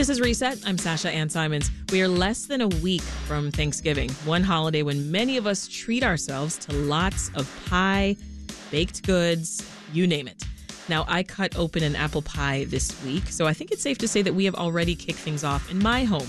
This is Reset. I'm Sasha Ann Simons. We are less than a week from Thanksgiving, one holiday when many of us treat ourselves to lots of pie, baked goods, you name it. Now, I cut open an apple pie this week, so I think it's safe to say that we have already kicked things off in my home.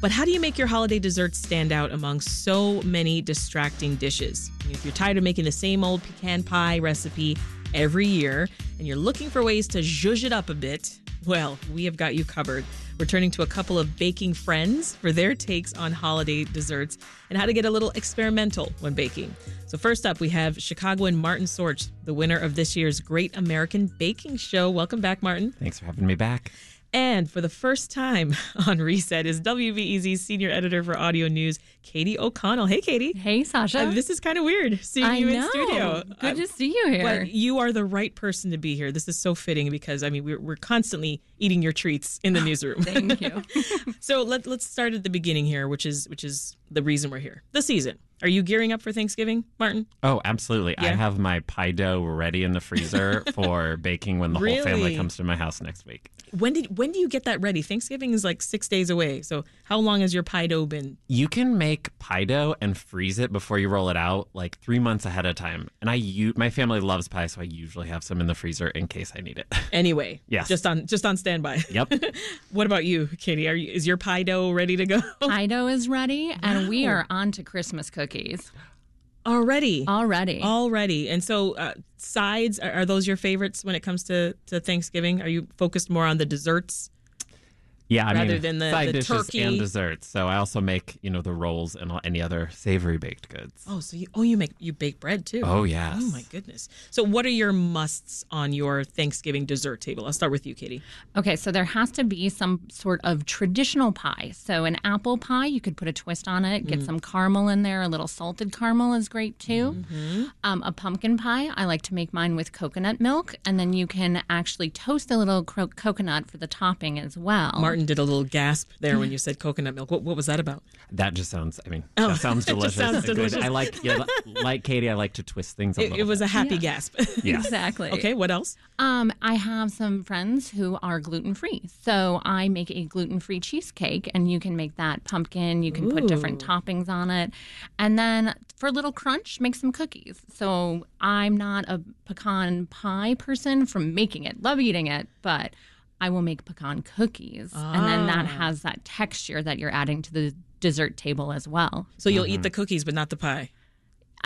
But how do you make your holiday desserts stand out among so many distracting dishes? If you're tired of making the same old pecan pie recipe every year and you're looking for ways to zhuzh it up a bit, well, we have got you covered. We're turning to a couple of baking friends for their takes on holiday desserts and how to get a little experimental when baking. So, first up, we have Chicagoan Martin Sorge, the winner of this year's Great American Baking Show. Welcome back, Martin. Thanks for having me back. And for the first time on Reset is WBEZ's senior editor for audio news, Katie O'Connell. Hey, Katie. Hey, Sasha. Uh, this is kind of weird seeing I you know. in studio. Good Uh, to see you here. but you are the right person to be here. This is so fitting because I mean we're, we're constantly eating your treats in the newsroom. Thank you. so let, let's start at the beginning here, which is which is the reason we're here. The season. Are you gearing up for Thanksgiving, Martin? Oh, absolutely. I have my pie dough ready in the freezer for baking when the whole family comes to my house next week. When did when do you get that ready? Thanksgiving is like six days away. So how long has your pie dough been? You can make pie dough and freeze it before you roll it out like three months ahead of time. And I, u- my family loves pie, so I usually have some in the freezer in case I need it. Anyway, Yes. just on just on standby. yep. What about you, Katie? Are you, is your pie dough ready to go Pie dough is ready, and we are on to Christmas cookies already? already. Already. And so, uh, sides are, are those your favorites when it comes to, to Thanksgiving? Are you focused more on the desserts? Yeah, I Rather mean, than the- side the dishes turkey. and desserts. So I also make, you know, the rolls and all- any other savory baked goods. Oh, so you oh you make you bake bread too? Oh, yes. Oh my goodness. So, what are your musts on your Thanksgiving dessert table? I'll start with you, Katie. Okay, so there has to be some sort of traditional pie. So an apple pie, you could put a twist on it, Mm. get some caramel in there. A little salted caramel is great too. Mm-hmm. Um, a pumpkin pie, I like to make mine with coconut milk, and then you can actually toast a little cro- coconut for the topping as well. Martin did a little gasp there when you said coconut milk. What, what was that about? That just sounds, I mean, Oh, that sounds it just delicious. sounds delicious. I like, yeah, like Katie, I like to twist things a It, little it was bit. a happy Yeah. gasp. Yes. Exactly. okay, what else? Um, I have some friends who are gluten free. So I make a gluten free cheesecake, and you can make that pumpkin. You can put different toppings on it. And then for a little crunch, make some cookies. So I'm not a pecan pie person from making it, love eating it, but I will make pecan cookies. And then that Ah. has that texture that you're adding to the dessert table as well. So you'll Mm-hmm. eat the cookies, but not the pie.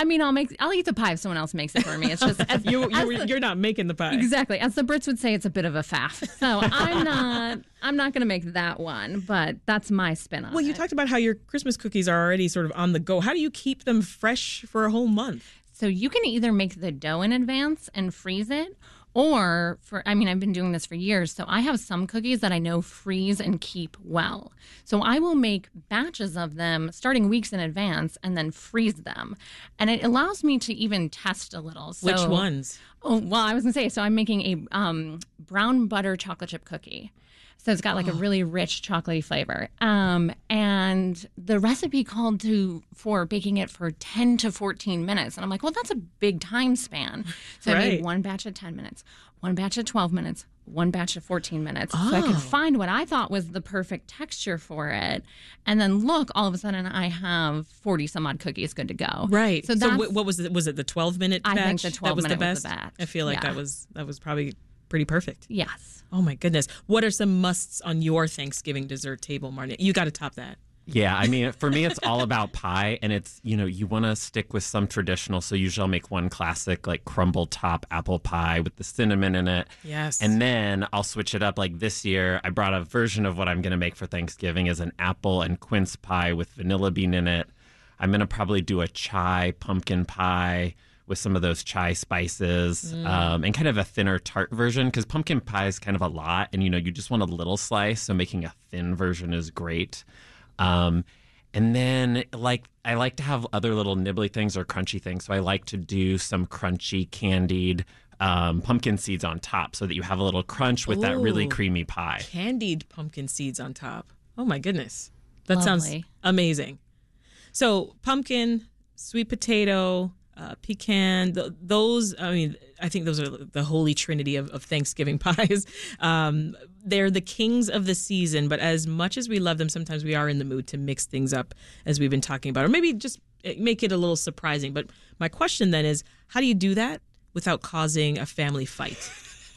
I mean, I'll make I'll eat the pie if someone else makes it for me. It's just as, You, as you, the- you're not making the pie. Exactly. As the Brits would say, it's a bit of a faff. So I'm not I'm not gonna make that one, but that's my spin on Well, you it. talked about how your Christmas cookies are already sort of on the go. How do you keep them fresh for a whole month? so you can either make the dough in advance and freeze it, or for I mean, I've been doing this for years, so I have some cookies that I know freeze and keep well. So I will make batches of them starting weeks in advance and then freeze them. And it allows me to even test a little. So, Which ones? Oh, well, I was going to say, so I'm making a um, brown butter chocolate chip cookie. So it's got like a really rich chocolatey flavor. Um, and the recipe called to for baking it for 10 to 14 minutes. And I'm like, well, that's a big time span. So I made one batch at 10 minutes, one batch at 12 minutes, one batch at 14 minutes. So I could Oh. find what I thought was the perfect texture for it. And then look, all of a sudden I have 40 some odd cookies good to go. Right. So, So, what was it? Was it the 12 minute batch? I think the that 12 was the minute best. was the batch. I feel like Yeah. that was that was probably pretty perfect. yes. Oh my goodness. What are some musts on your Thanksgiving dessert table, Martin? You got to top that. Yeah, I mean, for me, it's all about pie, and it's you know you want to stick with some traditional. So usually I'll make one classic like crumble top apple pie with the cinnamon in it, Yes. and then I'll switch it up. Like this year, I brought a version of what I'm going to make for Thanksgiving is an apple and quince pie with vanilla bean in it. I'm going to probably do a chai pumpkin pie with some of those chai spices um, and kind of a thinner tart version because pumpkin pie is kind of a lot, and you know you just want a little slice. So making a thin version is great. Um, and then like I like to have other little nibbly things or crunchy things. So I like to do some crunchy candied um, pumpkin seeds on top so that you have a little crunch with that really creamy pie. Candied pumpkin seeds on top. Oh my goodness. That sounds amazing. So, pumpkin, sweet potato, uh, pecan, th- those, I mean, I think those are the holy trinity of, of Thanksgiving pies. Um, they're the kings of the season, but as much as we love them, sometimes we are in the mood to mix things up, as we've been talking about, or maybe just eh, make it a little surprising. But my question then is, how do you do that without causing a family fight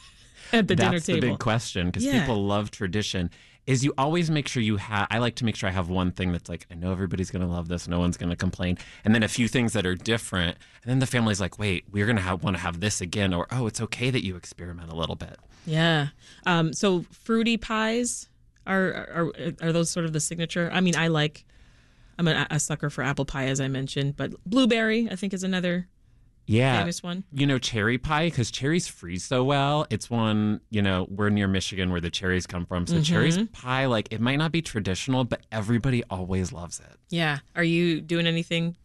at the dinner That's the big question because Yeah. people love tradition. Is you always make sure you have. I like to make sure I have one thing that's like I know everybody's going to love this, no one's going to complain, and then a few things that are different, and then the family's like, wait, we're going to have, want to have this again, or oh, it's okay that you experiment a little bit. Yeah. Um, so fruity pies are, are are those sort of the signature? I mean, I like. I'm a, a sucker for apple pie, as I mentioned, but blueberry I think is another Yeah, famous one. you know cherry pie because cherries freeze so well. It's one you know we're near Michigan where the cherries come from, so mm-hmm. cherries pie like it might not be traditional, but everybody always loves it. Yeah. Are you doing anything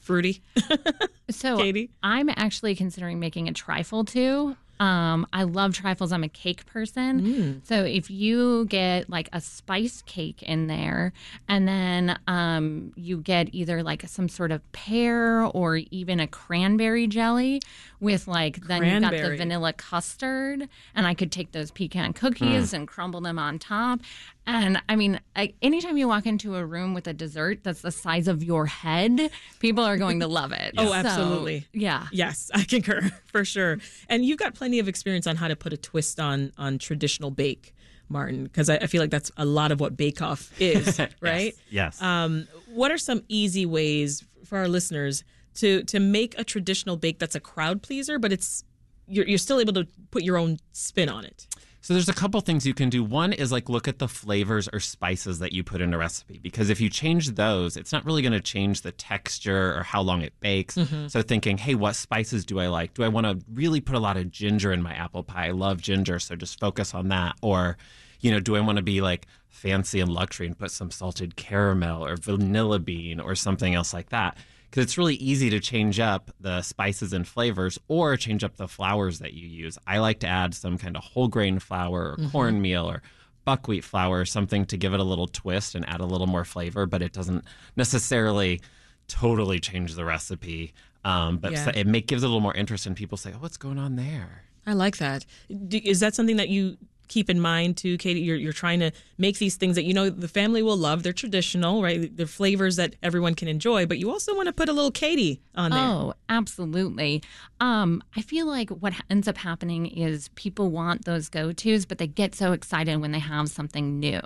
fruity, So Katie? I'm actually considering making a trifle too. Um, I love trifles. I'm a cake person. Mm. So if you get like a spice cake in there, and then um, you get either like some sort of pear or even a cranberry jelly with like then you got the vanilla custard, and I could take those pecan cookies and crumble them on top. And I mean, I, anytime you walk into a room with a dessert that's the size of your head, people are going to love it. Oh, So, absolutely. yeah. Yes, I concur for sure. And you've got plenty of experience on how to put a twist on on traditional bake, Martin, because I, I feel like that's a lot of what Bake Off is, right? Yes. Um, what are some easy ways for our listeners to to make a traditional bake that's a crowd pleaser, but it's you're, you're still able to put your own spin on it? So there's a couple things you can do. One is like look at the flavors or spices that you put in a recipe because if you change those, it's not really going to change the texture or how long it bakes. Mm-hmm. So thinking, hey, what spices do I like? Do I want to really put a lot of ginger in my apple pie? I love ginger, so just focus on that. Or, you know, do I want to be like fancy and luxury and put some salted caramel or vanilla bean or something else like that? Because it's really easy to change up the spices and flavors or change up the flours that you use. I like to add some kind of whole grain flour or cornmeal or buckwheat flour or something to give it a little twist and add a little more flavor, but it doesn't necessarily totally change the recipe. Um, but Yeah. it make, gives it a little more interest, and people say, "Oh, what's going on there?" I like that. Is that something that you keep in mind too, Katie? You're you're trying to make these things that you know the family will love. They're traditional, right? They're flavors that everyone can enjoy, but you also want to put a little Katie on there. Oh, absolutely. Um, I feel like what ends up happening is people want those go tos, but they get so excited when they have something new.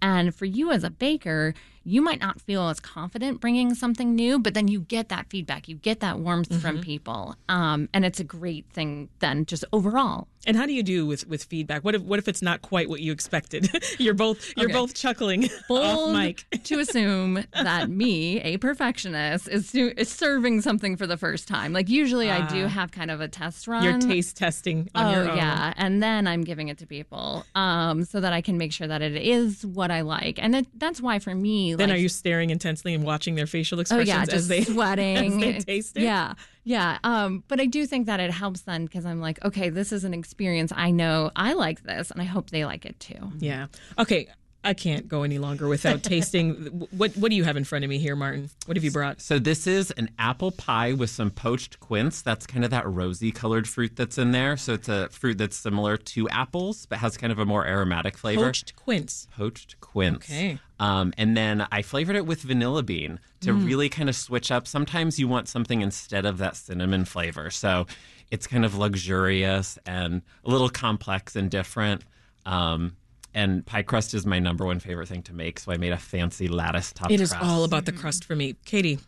And for you as a baker, you might not feel as confident bringing something new, but then you get that feedback, you get that warmth Mm-hmm. from people, um, and it's a great thing. Then, just overall, And how do you do with with feedback? What if what if it's not quite what you expected? you're both you're Okay. both chuckling off bold mic. to assume that me, a perfectionist, is, is serving something for the first time. Like usually, I do have kind of a test run. You're taste testing on Oh your own. yeah, and then I'm giving it to people, um, so that I can make sure that it is what I like, and it, that's why for me, Then are you staring intensely and watching their facial expressions Oh yeah, as just they sweating. as they taste it? Yeah, yeah. Um, but I do think that it helps then because I'm like, okay, this is an experience. I know I like this, and I hope they like it too. Yeah. Okay. I can't go any longer without tasting. What What do you have in front of me here, Martin? What have you brought? So this is an apple pie with some poached quince. That's kind of that rosy colored fruit that's in there. So it's a fruit that's similar to apples, but has kind of a more aromatic flavor. Poached quince. Poached quince. Okay. Um, and then I flavored it with vanilla bean to really kind of switch up. Sometimes you want something instead of that cinnamon flavor. So it's kind of luxurious and a little complex and different. Um, and pie crust is my number one favorite thing to make. So I made a fancy lattice top It is crust. all about the crust for me, Katie.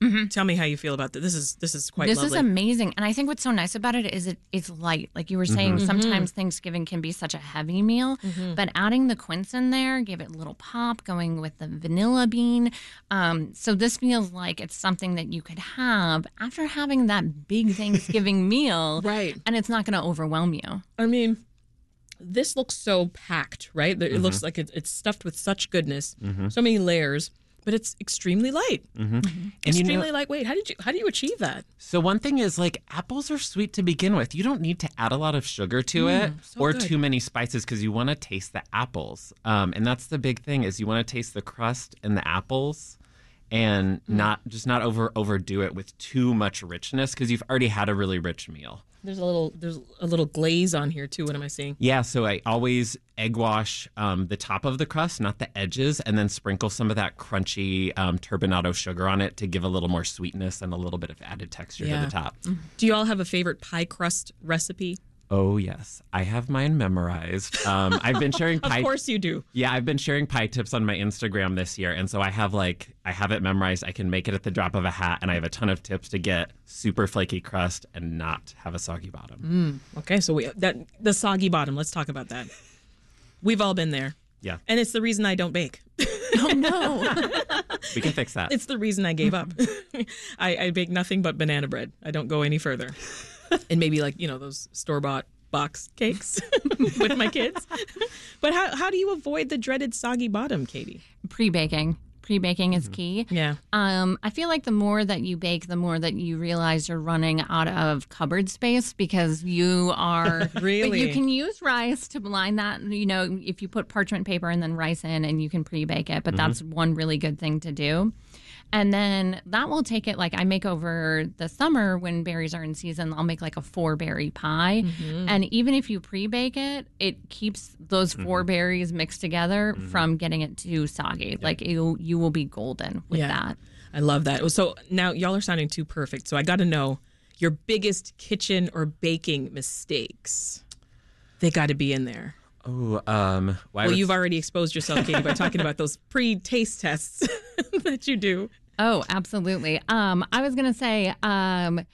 Mm-hmm. Tell me how you feel about this. This is this is quite this lovely. is amazing, and I think what's so nice about it is it it's light. Like you were mm-hmm. saying, mm-hmm. sometimes Thanksgiving can be such a heavy meal, but adding the quince in there gave it a little pop. Going with the vanilla bean, um, so this feels like it's something that you could have after having that big Thanksgiving meal, Right. And it's not going to overwhelm you. I mean, this looks so packed, right? It looks mm-hmm. like it, it's stuffed with such goodness, mm-hmm. so many layers, but it's extremely light, mm-hmm. And you extremely know, lightweight. How did you How do you achieve that? so one thing is like apples are sweet to begin with. You don't need to add a lot of sugar to mm, it so or good. too many spices because you want to taste the apples. Um, and that's the big thing is you want to taste the crust and the apples. And not just not over overdo it with too much richness because you've already had a really rich meal. There's a little there's a little glaze on here too. What am I seeing? Yeah, so I always egg wash um, the top of the crust, not the edges, and then sprinkle some of that crunchy um, turbinado sugar on it to give a little more sweetness and a little bit of added texture Yeah. to the top. Do you all have a favorite pie crust recipe? Oh yes, I have mine memorized. Um, I've been sharing Pie Of course you do. Yeah, I've been sharing pie tips on my Instagram this year, and so I have like I have it memorized. I can make it at the drop of a hat, and I have a ton of tips to get super flaky crust and not have a soggy bottom. Okay, so we that the soggy bottom. Let's talk about that. We've all been there, Yeah, and it's the reason I don't bake. Oh no. we can fix that. It's the reason I gave up. I, I bake nothing but banana bread. I don't go any further. And maybe like, you know, those store bought box cakes with my kids. but how, how do you avoid the dreaded soggy bottom, Katie? Pre-baking. Pre-baking is key. Yeah. Um, I feel like the more that you bake, the more that you realize you're running out of cupboard space because you are Really? But you can use rice to blind that. You know, if you put parchment paper and then rice in, and you can pre-bake it. But that's one really good thing to do. And then that will take it like I make over the summer when berries are in season, I'll make like a four berry pie. Mm-hmm. And even if you pre bake it, it keeps those 4 mm-hmm. berries mixed together mm-hmm. from getting it too soggy. Like you you will be golden with Yeah. that. I love that. So now y'all are sounding too perfect. So I got to know your biggest kitchen or baking mistakes. They got to be in there. oh, um, why Well, would- you've already exposed yourself, Katie, by talking about those pre-taste tests that you do. Oh, absolutely. Um, I was gonna say, um,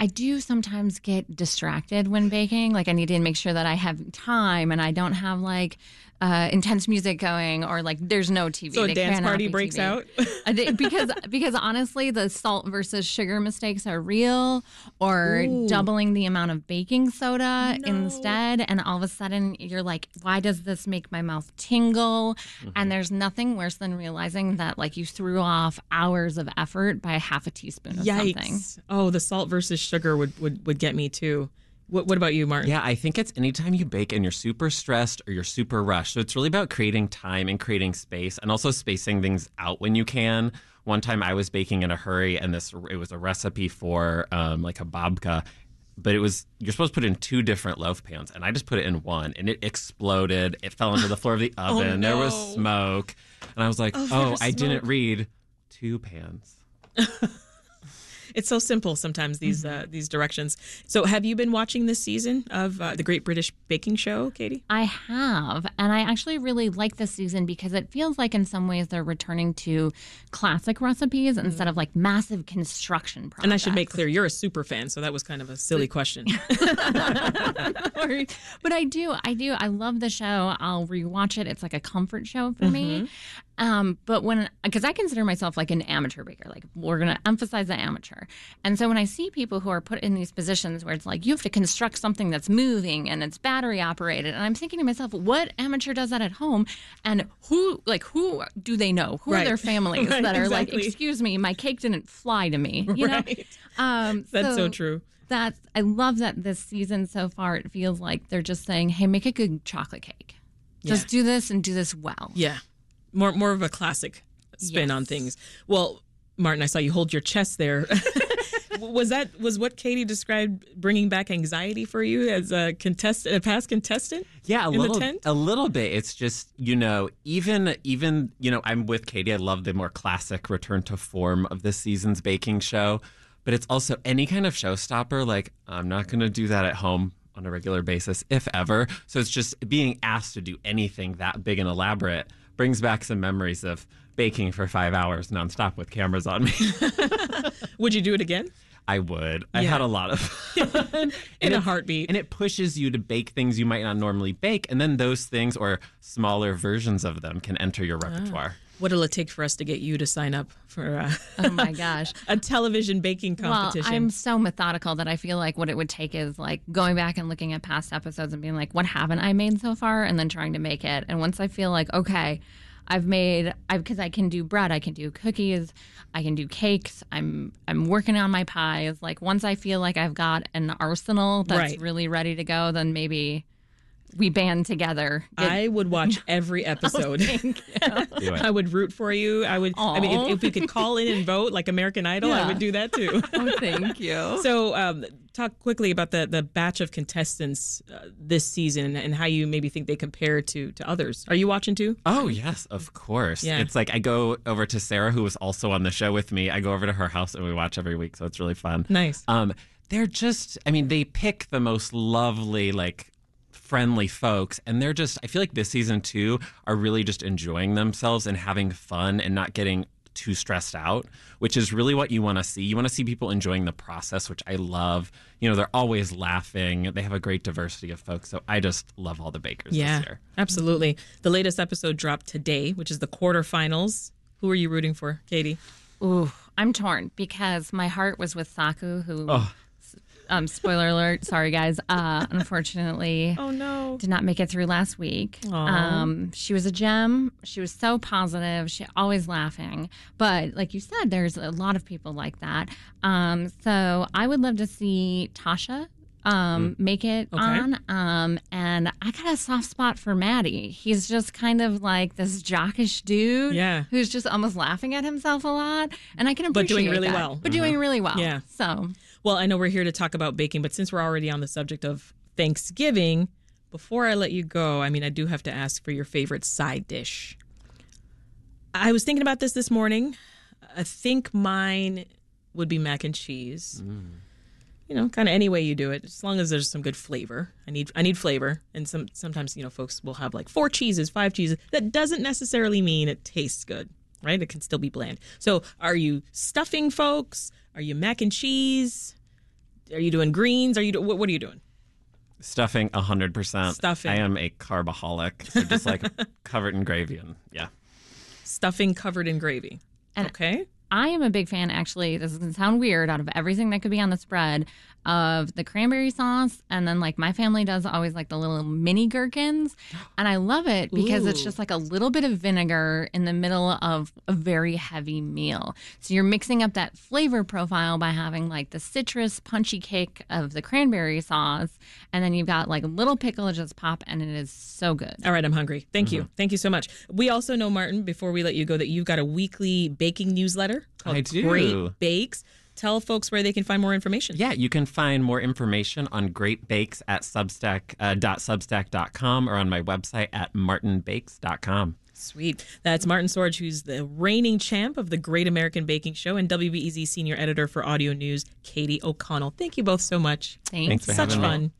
I do sometimes get distracted when baking. Like I need to make sure that I have time and I don't have like uh, intense music going or like there's no TV. So a They dance party breaks TV. out. I because because honestly, the salt versus sugar mistakes are real, or doubling the amount of baking soda instead, and all of a sudden you're like, why does this make my mouth tingle? And there's nothing worse than realizing that like you threw off hours of effort by a half a teaspoon of something. Oh, the salt versus sugar would would, would get me too. What, what about you, Martin? Yeah, I think it's anytime you bake and you're super stressed or you're super rushed. So it's really about creating time and creating space and also spacing things out when you can. One time I was baking in a hurry and this it was a recipe for um, like a babka, but it was you're supposed to put it in two different loaf pans and I just put it in one and it exploded. It fell onto the floor of the oven. oh, no. There was smoke. And I was like, Oh, "Oh, I didn't read two pans." It's so simple sometimes these Mm-hmm. uh, these directions. So, have you been watching this season of uh, the Great British Baking Show, Katie? I have, and I actually really like this season because it feels like in some ways they're returning to classic recipes instead of like massive construction projects. And I should make clear you're a super fan, so that was kind of a silly question. But I do, I do, I love the show. I'll rewatch it. It's like a comfort show for me. Um, but when, because I consider myself like an amateur baker, like we're going to emphasize the amateur. And so when I see people who are put in these positions where it's like you have to construct something that's moving and it's battery operated, and I'm thinking to myself, what amateur does that at home? And who, like, who do they know? Who Right. are their families Right, that are exactly. like, excuse me, my cake didn't fly to me, you know? Um, That's so true. that's I love that this season so far it feels like they're just saying, "Hey, make a good chocolate cake. Just do this and do this well." Yeah, more more of a classic spin on things. Well, Martin, I saw you hold your chest there. was that was what Katie described bringing back anxiety for you as a contestant, a past contestant? Yeah, a little, tent? a little bit. It's just you know, even even you know, I'm with Katie. I love the more classic return to form of this season's baking show, but it's also any kind of showstopper. Like I'm not going to do that at home on a regular basis, if ever. So it's just being asked to do anything that big and elaborate brings back some memories of baking for five hours nonstop with cameras on me. Would you do it again I would. I had a lot of fun. in a heartbeat? and it pushes you to bake things you might not normally bake and then those things or smaller versions of them can enter your ah. repertoire What'll it take for us to get you to sign up for uh, Oh my gosh. a television baking competition. Well? I'm so methodical that I feel like what it would take is like going back and looking at past episodes and being like, what haven't I made so far? And then trying to make it. And once I feel like, okay, I've made, I because I can do bread, I can do cookies, I can do cakes. I'm I'm working on my pies. Like once I feel like I've got an arsenal that's Right. really ready to go, then maybe we band together. Get- I would watch every episode. Thank you. I would root for you. I would. I mean, if, if we could call in and vote like American Idol, I would do that too. oh, thank you. so, um, talk quickly about the the batch of contestants uh, this season and how you maybe think they compare to to others. Are you watching too? Oh yes, of course. Yeah. It's like I go over to Sarah, who was also on the show with me. I go over to her house and we watch every week, so it's really fun. Nice. Um, they're just, I mean, they pick the most lovely, like friendly folks, and they're just. I feel like this season too are really just enjoying themselves and having fun and not getting too stressed out, which is really what you want to see. You want to see people enjoying the process, which I love. You know, they're always laughing. They have a great diversity of folks, so I just love all the bakers Yeah, this year. absolutely. The latest episode dropped today, which is the quarterfinals. Who are you rooting for, Katie? Ooh, I'm torn because my heart was with Saku, who. Oh. Um, spoiler alert. Sorry, guys. Uh, unfortunately, Oh no. did not make it through last week. Aw. Um, she was a gem. She was so positive. She always laughing. But like you said, there's a lot of people like that. Um, so I would love to see Tasha um, make it Okay. on. Um, and I got a soft spot for Matty. He's just kind of like this jockish dude. Yeah. Who's just almost laughing at himself a lot. And I can appreciate But doing really that. well. But doing really well. Yeah. So Well, I know we're here to talk about baking, but since we're already on the subject of Thanksgiving, before I let you go, I mean, I do have to ask for your favorite side dish. I was thinking about this this morning. I think mine would be mac and cheese. Mm. You know, kind of any way you do it, as long as there's some good flavor. I need I need flavor, and some sometimes you know folks will have like four cheeses, five cheeses. That doesn't necessarily mean it tastes good, right? It can still be bland. So, are you stuffing folks? Are you mac and cheese? Are you doing greens? Are you do- what, what are you doing? Stuffing, hundred percent. Stuffing. I am a carbaholic, so just like covered in gravy and yeah. Stuffing covered in gravy. And- okay. I am a big fan, actually. This is going to sound weird out of everything that could be on the spread of the cranberry sauce. And then, like, my family does always like the little mini gherkins. And I love it because it's just like a little bit of vinegar in the middle of a very heavy meal. So you're mixing up that flavor profile by having like the citrus punchy kick of the cranberry sauce. And then you've got like a little pickle that just pop, and it is so good. All right, I'm hungry. Thank you. Mm-hmm. Thank you so much. We also know, Martin, before we let you go, that you've got a weekly baking newsletter called I do. Great Bakes. Tell folks where they can find more information. Yeah, you can find more information on Great Bakes at substack, uh, dot substack.com or on my website at martinbakes.com. Sweet. That's Martin Sorge, who's the reigning champ of the Great American Baking Show, and WBEZ senior editor for audio news, Katie O'Connell. Thank you both so much. Thanks. Thanks for Such having me. fun.